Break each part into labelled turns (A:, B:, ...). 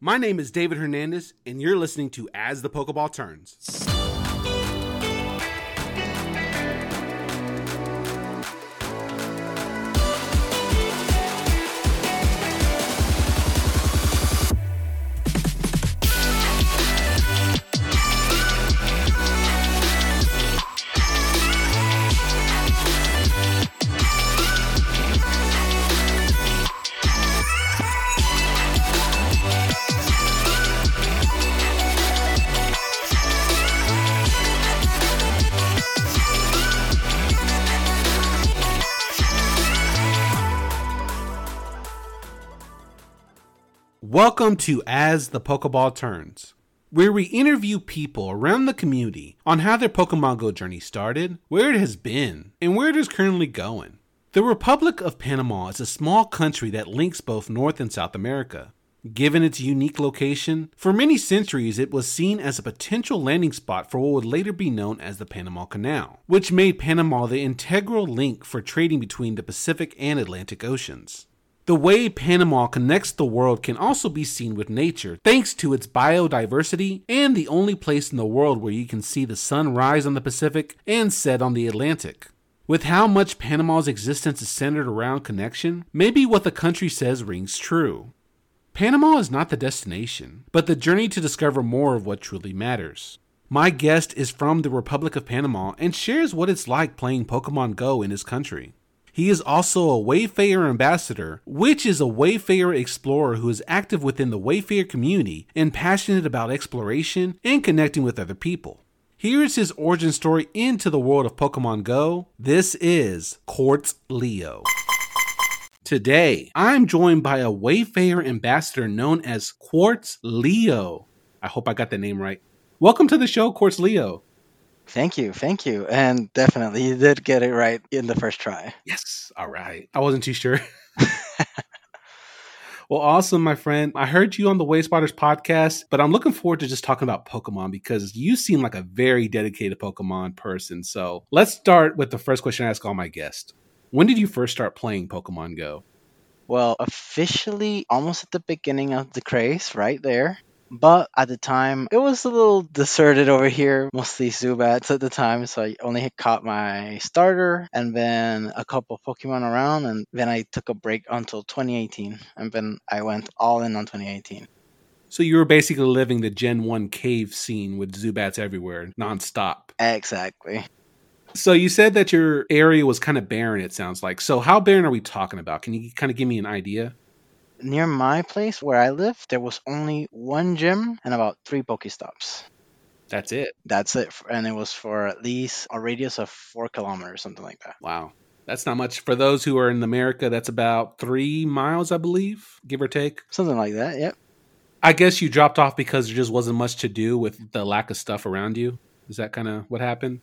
A: My name is David Hernandez, and you're listening to As the Pokeball Turns. Welcome to As the Pokeball Turns, where we interview people around the community on how their Pokemon Go journey started, where it has been, and where it is currently going. The Republic of Panama is a small country that links both North and South America. Given its unique location, for many centuries it was seen as a potential landing spot for what would later be known as the Panama Canal, which made Panama the integral link for trading between the Pacific and Atlantic Oceans. The way Panama connects the world can also be seen with nature, thanks to its biodiversity and the only place in the world where you can see the sun rise on the Pacific and set on the Atlantic. With how much Panama's existence is centered around connection, maybe what the country says rings true. Panama is not the destination, but the journey to discover more of what truly matters. My guest is from the Republic of Panama and shares what it's like playing Pokemon Go in his country. He is also a Wayfarer ambassador, which is a Wayfarer explorer who is active within the Wayfarer community and passionate about exploration and connecting with other people. Here is his origin story into the world of Pokemon Go. This is Quartz Leo. Today, I'm joined by a Wayfarer ambassador known as Quartz Leo. I hope I got the name right. Welcome to the show, Quartz Leo.
B: Thank you, thank you, and definitely you did get it right in the first try.
A: Yes, all right. I wasn't too sure. well, awesome, my friend. I heard you on the Way Spotters podcast, but I'm looking forward to just talking about Pokemon because you seem like a very dedicated Pokemon person. So let's start with the first question I ask all my guests. When did you first start playing Pokemon Go?
B: Well, officially, almost at the beginning of the craze, right there. But at the time, it was a little deserted over here, mostly Zubats at the time. So I only caught my starter and then a couple Pokemon around. And then I took a break until 2018. And then I went all in on 2018.
A: So you were basically living the Gen 1 cave scene with Zubats everywhere, nonstop.
B: Exactly.
A: So you said that your area was kind of barren, it sounds like. So how barren are we talking about? Can you kind of give me an idea?
B: Near my place where I live, there was only one gym and about three Pokestops.
A: That's it.
B: That's it. And it was for at least a radius of four kilometers, something like that.
A: Wow. That's not much. For those who are in America, that's about three miles, I believe, give or take.
B: Something like that, yep.
A: I guess you dropped off because there just wasn't much to do with the lack of stuff around you. Is that kind of what happened?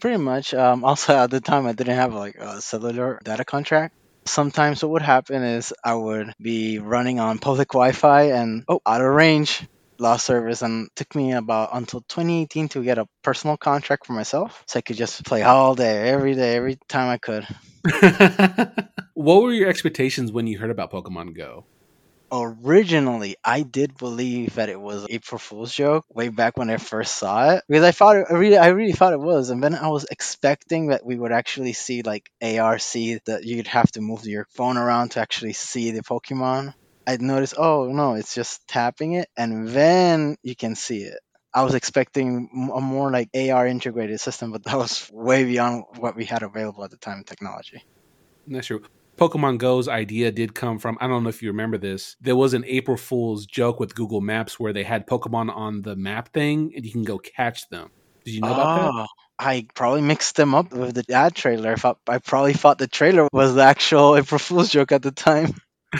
B: Pretty much. Um, also, at the time, I didn't have like a cellular data contract. Sometimes what would happen is I would be running on public Wi-Fi and oh, out of range, lost service, and took me about until 2018 to get a personal contract for myself, so I could just play all day, every day, every time I could.
A: what were your expectations when you heard about Pokemon Go?
B: Originally I did believe that it was April Fool's joke way back when I first saw it because I thought it, I really I really thought it was and then I was expecting that we would actually see like ARC that you'd have to move your phone around to actually see the Pokemon. I'd noticed oh no it's just tapping it and then you can see it. I was expecting a more like AR integrated system, but that was way beyond what we had available at the time in technology.
A: That's true. Pokemon Go's idea did come from, I don't know if you remember this. There was an April Fool's joke with Google Maps where they had Pokemon on the map thing and you can go catch them. Did you know oh, about that?
B: Ah, I probably mixed them up with the ad trailer. I, thought, I probably thought the trailer was the actual April Fool's joke at the time.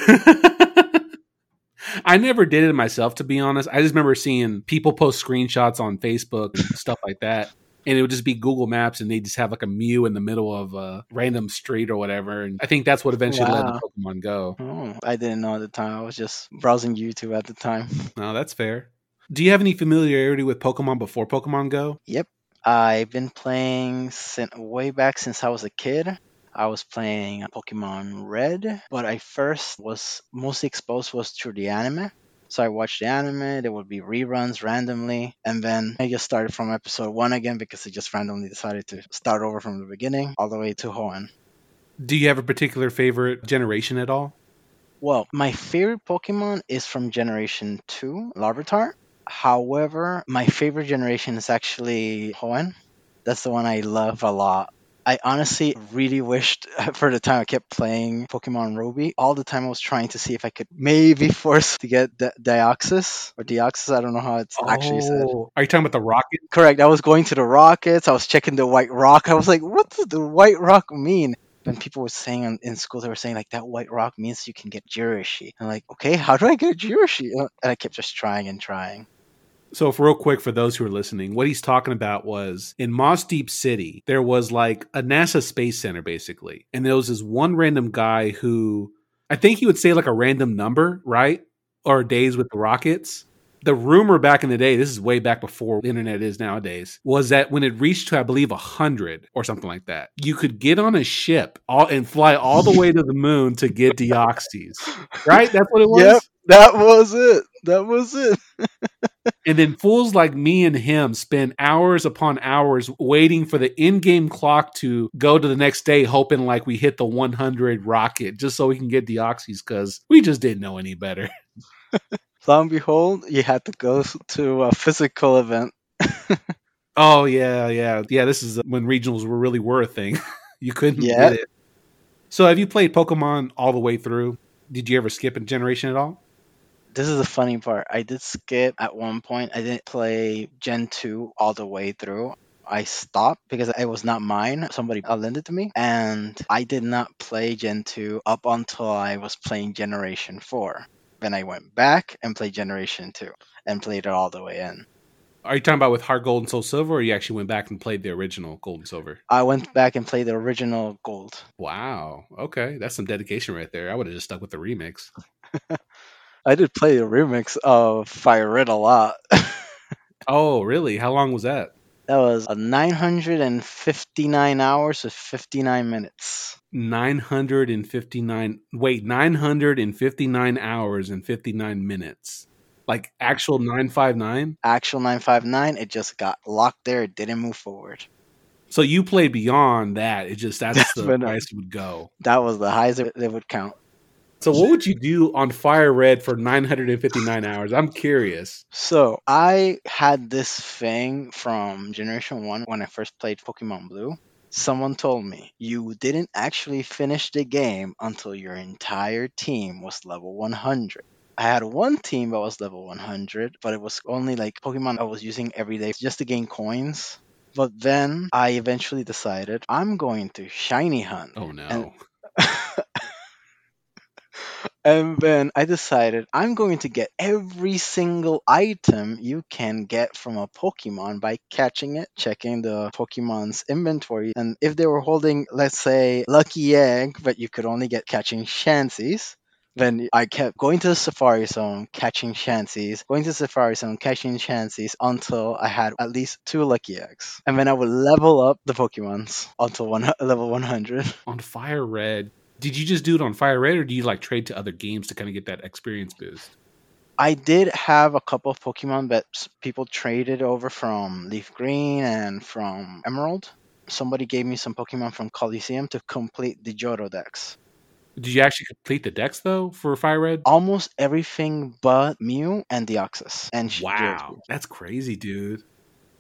A: I never did it myself, to be honest. I just remember seeing people post screenshots on Facebook and stuff like that and it would just be Google Maps, and they just have like a Mew in the middle of a random street or whatever. And I think that's what eventually wow. led to Pokemon Go.
B: Oh, I didn't know at the time. I was just browsing YouTube at the time.
A: No, that's fair. Do you have any familiarity with Pokemon before Pokemon Go?
B: Yep, I've been playing since way back since I was a kid. I was playing Pokemon Red, but I first was mostly exposed was through the anime. So I watched the anime. There would be reruns randomly, and then I just started from episode one again because it just randomly decided to start over from the beginning all the way to Hoenn.
A: Do you have a particular favorite generation at all?
B: Well, my favorite Pokemon is from Generation 2, Larvitar. However, my favorite generation is actually Hoenn. That's the one I love a lot. I honestly really wished for the time I kept playing Pokemon Ruby. All the time I was trying to see if I could maybe force to get the Deoxys or Deoxys. I don't know how it's actually said.
A: Oh, Are you talking about the rocket?
B: Correct. I was going to the Rockets. I was checking the White Rock. I was like, what does the White Rock mean? When people were saying in- school, they were saying like that White Rock means you can get Jirachi. I'm like, okay, how do I get a Jirachi? And I kept just trying and trying.
A: So, if real quick, for those who are listening, what he's talking about was in Mossdeep City, there was like a NASA Space Center, basically. And there was this one random guy who I think he would say like a random number, right? Or days with the rockets. The rumor back in the day, this is way back before the internet is nowadays, was that when it reached to, I believe, 100 or something like that, you could get on a ship all, and fly all the way to the moon to get Deoxys. Right? That's what it was?
B: Yep. That was it. That was it.
A: And then fools like me and him spend hours upon hours waiting for the in-game clock to go to the next day, hoping like we hit the 100 rocket just so we can get Deoxys because we just didn't know any better.
B: Lo and behold, you had to go to a physical event.
A: Oh yeah, yeah, yeah. This is uh, when regionals were really were a thing. you couldn't
B: Yeah.
A: get it. So have you played Pokemon all the way through? Did you ever skip a generation at all?
B: This is the funny part. I did skip at one point. I didn't play Gen 2 all the way through. I stopped because it was not mine. Somebody lent it to me. And I did not play Gen 2 up until I was playing Generation 4. Then I went back and played Generation 2 and played it all the way in.
A: Are you talking about with Heart Gold and Soul Silver, or you actually went back and played the original Gold and Silver?
B: I went back and played the original Gold.
A: Wow. Okay, that's some dedication right there. I would have just stuck with the remix.
B: I did play the remix of Fire Red a lot.
A: Oh, really? How long was that?
B: that was a 959 hours with 59 minutes.
A: 959 wait 959 hours and 59 minutes like actual 959
B: Actual 959, it just got locked there. It didn't move forward.
A: so you played beyond that it just that's the
B: But, uh,
A: it would go
B: That was the highest it would count.
A: So what would you do on fire red for 959 hours i'm curious
B: So I had this thing from Generation 1 when I first played Pokemon Blue. Someone told me you didn't actually finish the game until your entire team was level 100. I had one team that was level 100, but it was only like Pokemon I was using every day just to gain coins. But then I eventually decided I'm going to shiny hunt.
A: oh no
B: And- And then I decided I'm going to get every single item you can get from a Pokemon by catching it, checking the Pokemon's inventory. And if they were holding, let's say, Lucky Egg, but you could only get catching Chanseys, then I kept going to the Safari Zone, catching Chanseys, going to the Safari Zone, catching Chanseys until I had at least two Lucky Eggs. And then I would level up the Pokemons until one, level 100.
A: on fire red did you just do it on fire red or do you like trade to other games to kind of get that experience boost
B: I did have a couple of Pokemon that people traded over from Leaf Green and from Emerald. Somebody gave me some Pokemon from Colosseum to complete the Johto Dex.
A: did you actually complete the Dex though for fire red
B: Almost everything but Mew and Deoxys. And
A: wow that's crazy dude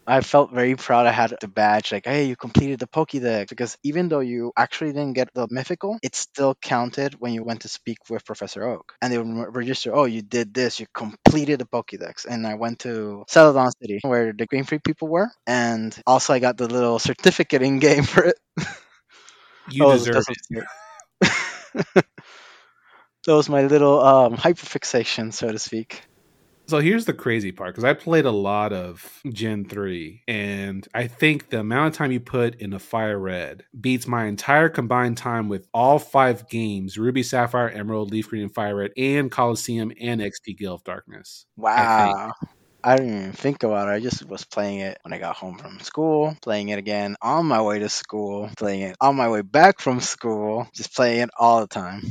B: I felt very proud I had the badge, like, hey, you completed the Pokédex. Because even though you actually didn't get the mythical, it still counted when you went to speak with Professor Oak. And they would re- register, oh, you did this, you completed the Pokédex. And I went to Celadon City, where the Game Freak people were. And also, I got the little certificate in game for it.
A: you
B: was-
A: deserve
B: that
A: it
B: that was my little um, hyperfixation, so to speak.
A: So here's the crazy part because I played a lot of Gen 3, and I think the amount of time you put in a Fire Red beats my entire combined time with all five games Ruby, Sapphire, Emerald, Leaf Green, and Fire Red, and Colosseum and XD Gale of Darkness.
B: Wow. I didn't even think about it. I just was playing it when I got home from school, playing it again on my way to school, playing it on my way back from school, just playing it all the time.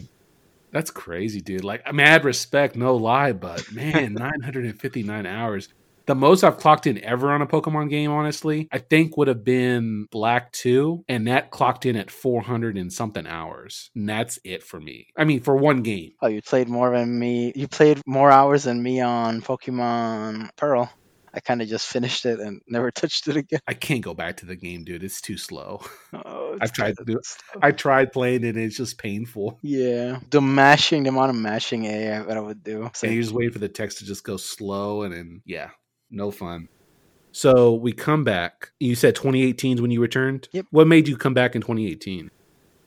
A: That's crazy, dude. Like, I'm mad respect, no lie, but man, 959 hours. The most I've clocked in ever on a Pokemon game, honestly, I think would have been Black 2, and that clocked in at 400 and something hours. And that's it for me. I mean, for one game.
B: Oh, you played more than me. You played more hours than me on Pokemon Pearl. I kind of just finished it and never touched it again.
A: I can't go back to the game, dude. It's too slow.
B: Oh,
A: I've tried to do it. I tried playing it, and it's just painful.
B: Yeah, the mashing, the amount of mashing AI that I would do.
A: So you just wait for the text to just go slow, and then yeah, no fun. So we come back. You said 2018 is when you returned.
B: Yep.
A: What made you come back in 2018?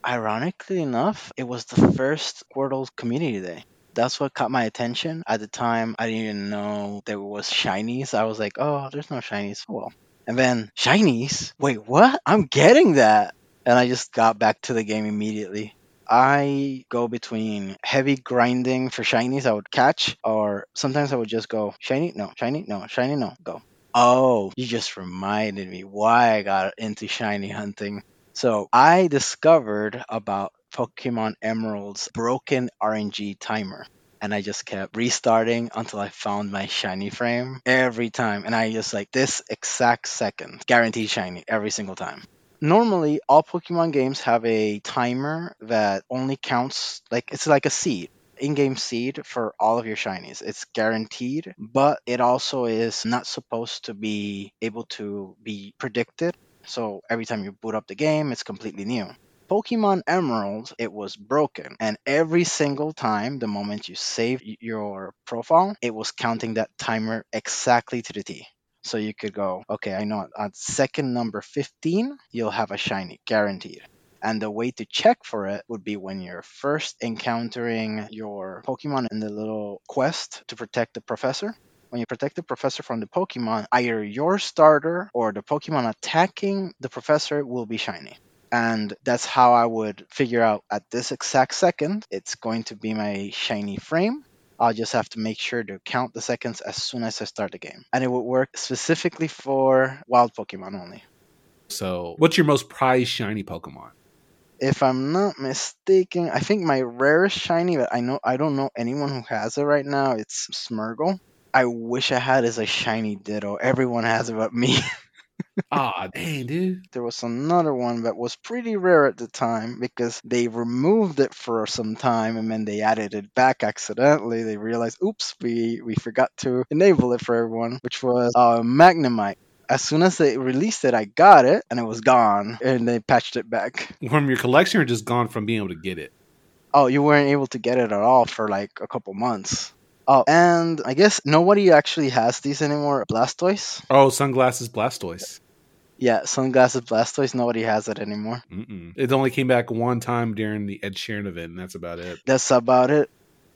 B: Ironically enough, it was the first Squirtle Community Day. That's what caught my attention. At the time, I didn't even know there was shinies. I was like, oh, there's no shinies. Oh, well. And then, shinies? Wait, what? I'm getting that. And I just got back to the game immediately. I go between heavy grinding for shinies I would catch, or sometimes I would just go shiny, no, shiny, no, shiny, no, go. Oh, you just reminded me why I got into shiny hunting. So I discovered about Pokemon Emerald's broken RNG timer. And I just kept restarting until I found my shiny frame every time. And I just like this exact second, guaranteed shiny every single time. Normally, all Pokemon games have a timer that only counts like it's like a seed in-game seed for all of your shinies. It's guaranteed, but it also is not supposed to be able to be predicted. So every time you boot up the game, it's completely new. Pokemon Emerald, it was broken. And every single time, the moment you save your profile, it was counting that timer exactly to the T. So you could go, okay, I know at second number 15, you'll have a shiny, guaranteed. And the way to check for it would be when you're first encountering your Pokemon in the little quest to protect the professor. When you protect the professor from the Pokemon, either your starter or the Pokemon attacking the professor will be shiny. And that's how I would figure out at this exact second, it's going to be my shiny frame. I'll just have to make sure to count the seconds as soon as I start the game. And it would work specifically for wild Pokemon only.
A: So, what's your most prized shiny Pokemon?
B: If I'm not mistaken, I think my rarest shiny, but I know I don't know anyone who has it right now. It's Smeargle. I wish I had is a shiny Ditto. Everyone has it but me.
A: Ah, dang, dude.
B: There was another one that was pretty rare at the time because they removed it for some time and then they added it back accidentally. They realized, oops, we, we forgot to enable it for everyone, which was uh, Magnemite. As soon as they released it, I got it and it was gone and they patched it back.
A: From your collection or just gone from being able to get it?
B: Oh, you weren't able to get it at all for like a couple months. Oh, and I guess nobody actually has these anymore. Blastoise.
A: Oh, sunglasses Blastoise.
B: Yeah, sunglasses Blastoise. Nobody has it anymore.
A: Mm-mm. It only came back one time during the Ed Sheeran event, and that's about it.
B: That's about it.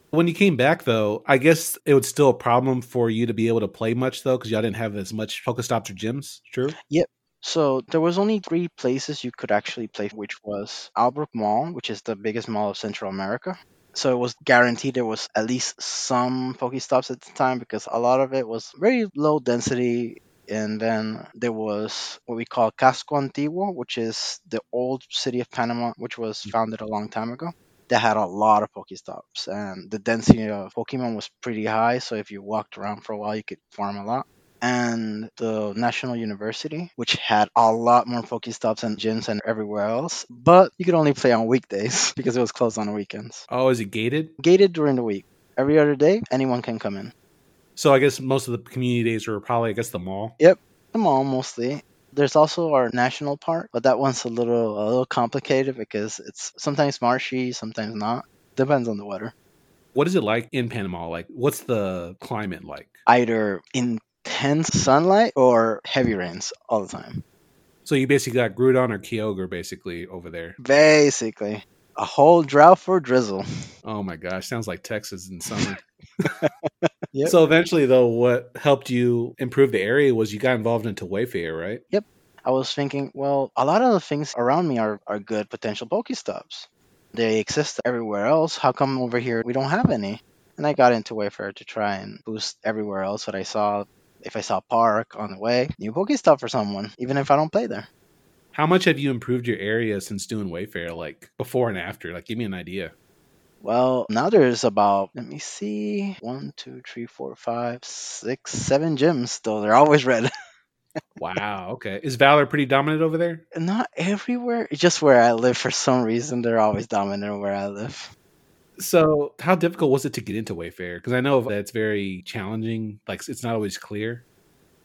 A: When you came back, though, I guess it was still a problem for you to be able to play much, though, because y'all didn't have as much Pokestops or gyms. True.
B: Yep. So there was only three places you could actually play, which was Albrook Mall, which is the biggest mall of Central America. So it was guaranteed there was at least some Pokestops at the time because a lot of it was very low density. And then there was what we call Casco Antiguo, which is the old city of Panama, which was mm. founded a long time ago. That had a lot of Pokestops, and the density of Pokemon was pretty high. So if you walked around for a while, you could farm a lot and the National University, which had a lot more Pokestops and gyms and everywhere else. But you could only play on weekdays because it was closed on the weekends.
A: Oh, is it gated?
B: Gated during the week. Every other day, anyone can come in.
A: So I guess most of the community days are probably, I guess, the mall.
B: Yep, the mall mostly. There's also our national park, but that one's a little a little complicated because it's sometimes marshy, sometimes not. Depends on the weather.
A: What is it like in Panama? Like, what's the climate like?
B: Either intense sunlight or heavy rains all the time.
A: So you basically got Groudon or Kyogre basically over there.
B: Basically, a whole drought for drizzle.
A: Oh my gosh, sounds like Texas in summer.
B: Yep.
A: So eventually, though, what helped you improve the area was you got involved into Wayfarer, right? Yep.
B: I was thinking, well, a lot of the things around me are, are good potential Pokestops. They exist everywhere else. How come over here we don't have any? And I got into Wayfarer to try and boost everywhere else that I saw. If I saw a park on the way, new Pokestop for someone, even if I don't play there.
A: How much have you improved your area since doing Wayfarer, like before and after? Like, give me an idea.
B: Well, now there's about, let me see, one, two, three, four, five, six, seven gyms, though they're always red.
A: wow. Okay. Is Valor pretty dominant over there?
B: Not everywhere, just where I live. For some reason, they're always dominant where I live.
A: So, how difficult was it to get into Wayfarer? Because I know that it's very challenging. Like, it's not always clear.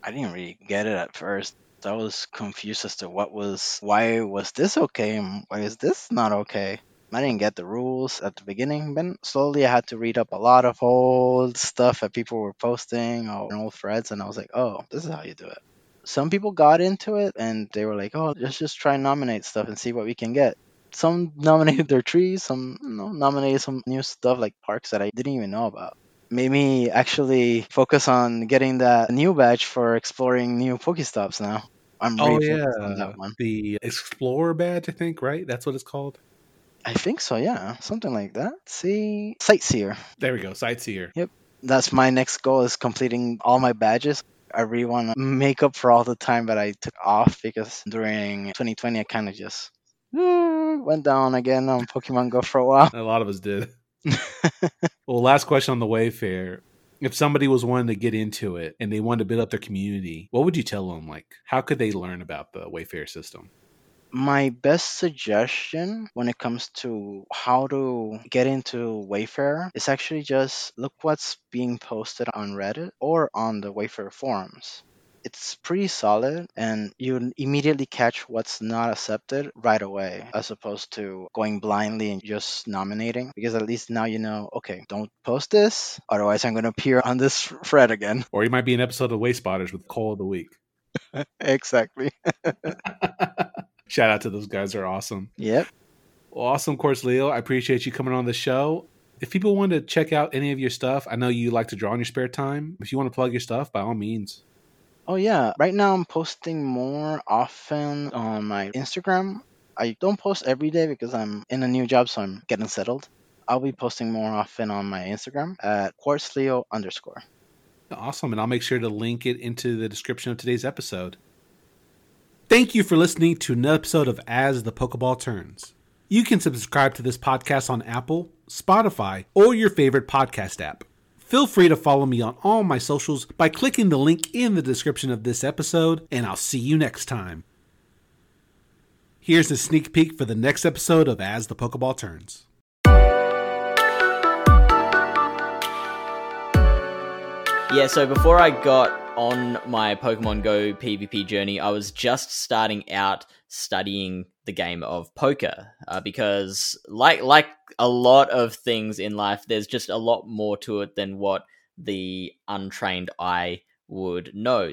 B: I didn't really get it at first. I was confused as to what was, why was this okay and why is this not okay. I didn't get the rules at the beginning, but slowly I had to read up a lot of old stuff that people were posting or old threads, and I was like, oh, this is how you do it. Some people got into it and they were like, oh, let's just try and nominate stuff and see what we can get. Some nominated their trees, some you know, nominated some new stuff like parks that I didn't even know about. Made me actually focus on getting that new badge for exploring new Pokestops now. I'm
A: oh,
B: really
A: yeah.
B: on that one.
A: The Explorer badge, I think, right? That's what it's called.
B: I think so, yeah. Something like that. See, Sightseer.
A: There we go, Sightseer.
B: Yep. That's my next goal is completing all my badges. I really want to make up for all the time that I took off because during 2020 I kind of just Mm, went down again on Pokemon Go for a while.
A: A lot of us did. well, last question on the Wayfarer. If somebody was wanting to get into it and they wanted to build up their community, what would you tell them? Like, how could they learn about the Wayfarer system?
B: My best suggestion when it comes to how to get into Wayfarer is actually just look what's being posted on Reddit or on the Wayfarer forums. It's pretty solid and you immediately catch what's not accepted right away mm-hmm. as opposed to going blindly and just nominating because at least now you know, okay, don't post this, otherwise I'm going to appear on this thread again.
A: Or you might be an episode of Way Spotters with Cole of the Week.
B: exactly.
A: Shout out to those guys; they're awesome.
B: Yep.
A: Well, awesome, Quartz, Leo. I appreciate you coming on the show. If people want to check out any of your stuff, I know you like to draw in your spare time. If you want to plug your stuff, by all means.
B: Oh yeah, right now I'm posting more often on my Instagram. I don't post every day because I'm in a new job, so I'm getting settled. I'll be posting more often on my Instagram at quartzleo underscore.
A: Awesome, and I'll make sure to link it into the description of today's episode. Thank you for listening to an episode of As the Pokeball Turns. You can subscribe to this podcast on Apple, Spotify, or your favorite podcast app. Feel free to follow me on all my socials by clicking the link in the description of this episode, and I'll see you next time. Here's a sneak peek for the next episode of As the Pokeball Turns.
C: Yeah, so before I got on my Pokemon Go PvP journey, I was just starting out studying the game of poker uh, because, like, like a lot of things in life, there's just a lot more to it than what the untrained eye would know.